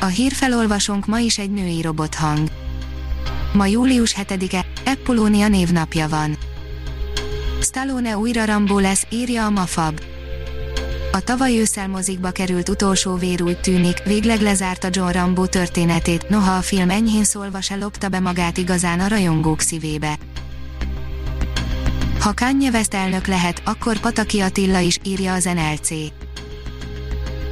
A hírfelolvasónk ma is egy női robothang. Ma július 7-e, Eppolónia névnapja van. Stallone újra Rambó lesz, írja a Mafab. A tavaly ősszel mozikba került utolsó vér úgy tűnik, végleg lezárta John Rambo történetét, noha a film enyhén szólva se lopta be magát igazán a rajongók szívébe. Ha Kanye West elnök lehet, akkor Pataki Attila is, írja az NLC.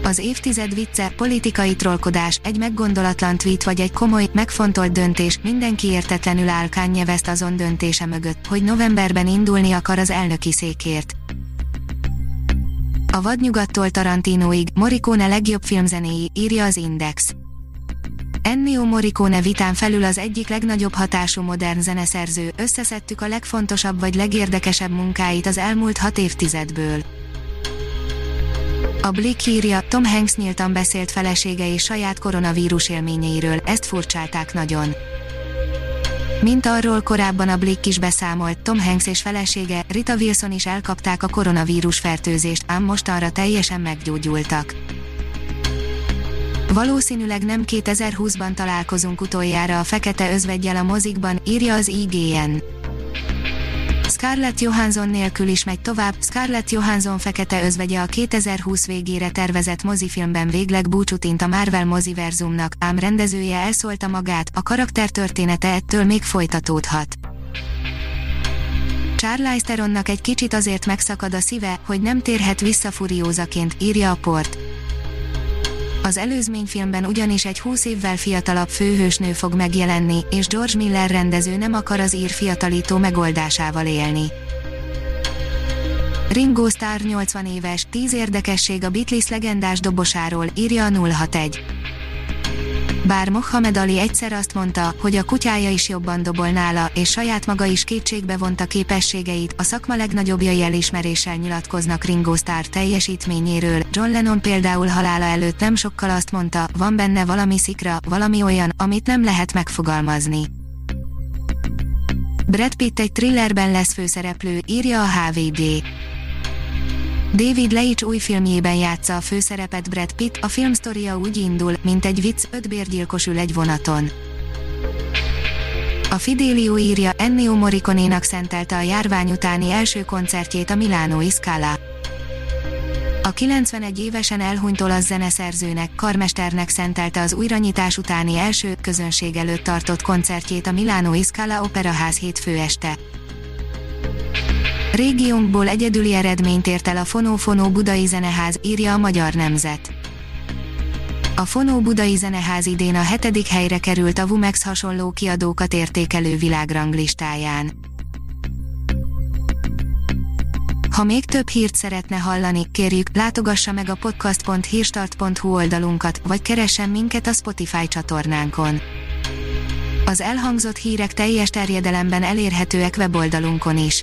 Az évtized vicce, politikai trollkodás, egy meggondolatlan tweet vagy egy komoly, megfontolt döntés, mindenki értetlenül áll Kanye West azon döntése mögött, hogy novemberben indulni akar az elnöki székért. A vadnyugattól Tarantinoig, Morricone legjobb filmzenéi, írja az Index. Ennio Morricone vitán felül az egyik legnagyobb hatású modern zeneszerző, összeszedtük a legfontosabb vagy legérdekesebb munkáit az elmúlt hat évtizedből. A Blick írja, Tom Hanks nyíltan beszélt felesége és saját koronavírus élményeiről, ezt furcsálták nagyon. Mint arról korábban a Blick is beszámolt, Tom Hanks és felesége, Rita Wilson is elkapták a koronavírus fertőzést, ám mostanra teljesen meggyógyultak. Valószínűleg nem 2020-ban találkozunk utoljára a fekete özvegyel a mozikban, írja az IGN. Scarlett Johansson nélkül is megy tovább, Scarlett Johansson fekete özvegye a 2020 végére tervezett mozifilmben végleg búcsút int a Marvel moziverzumnak, ám rendezője elszólta magát, a karakter története ettől még folytatódhat. Charlize Theronnak egy kicsit azért megszakad a szíve, hogy nem térhet vissza furiózaként, írja a port. Az előzményfilmben ugyanis egy 20 évvel fiatalabb főhősnő fog megjelenni, és George Miller rendező nem akar az ír fiatalító megoldásával élni. Ringo Starr 80 éves, 10 érdekesség a Beatles legendás dobosáról, írja a 061. Bár Mohamed Ali egyszer azt mondta, hogy a kutyája is jobban dobol nála, és saját maga is kétségbe vonta képességeit, a szakma legnagyobbjai elismeréssel nyilatkoznak Ringo Starr teljesítményéről. John Lennon például halála előtt nem sokkal azt mondta, van benne valami szikra, valami olyan, amit nem lehet megfogalmazni. Brad Pitt egy thrillerben lesz főszereplő, írja a HVG. David Leitch új filmjében játsza a főszerepet Brad Pitt, a filmsztoria úgy indul, mint egy vicc, öt bérgyilkos ül egy vonaton. A Fidelio írja, Ennio Morricone-nak szentelte a járvány utáni első koncertjét a Milánói Scala. A 91 évesen elhunyt olasz zeneszerzőnek, karmesternek szentelte az újranyitás utáni első, közönség előtt tartott koncertjét a Milánói Scala Operaház hétfő este. Régiónkból egyedüli eredményt ért el a Fonó Fonó Budai Zeneház, írja a Magyar Nemzet. A Fonó Budai Zeneház idén a hetedik helyre került a Vumex hasonló kiadókat értékelő világranglistáján. Ha még több hírt szeretne hallani, kérjük, látogassa meg a podcast.hírstart.hu oldalunkat, vagy keressen minket a Spotify csatornánkon. Az elhangzott hírek teljes terjedelemben elérhetőek weboldalunkon is.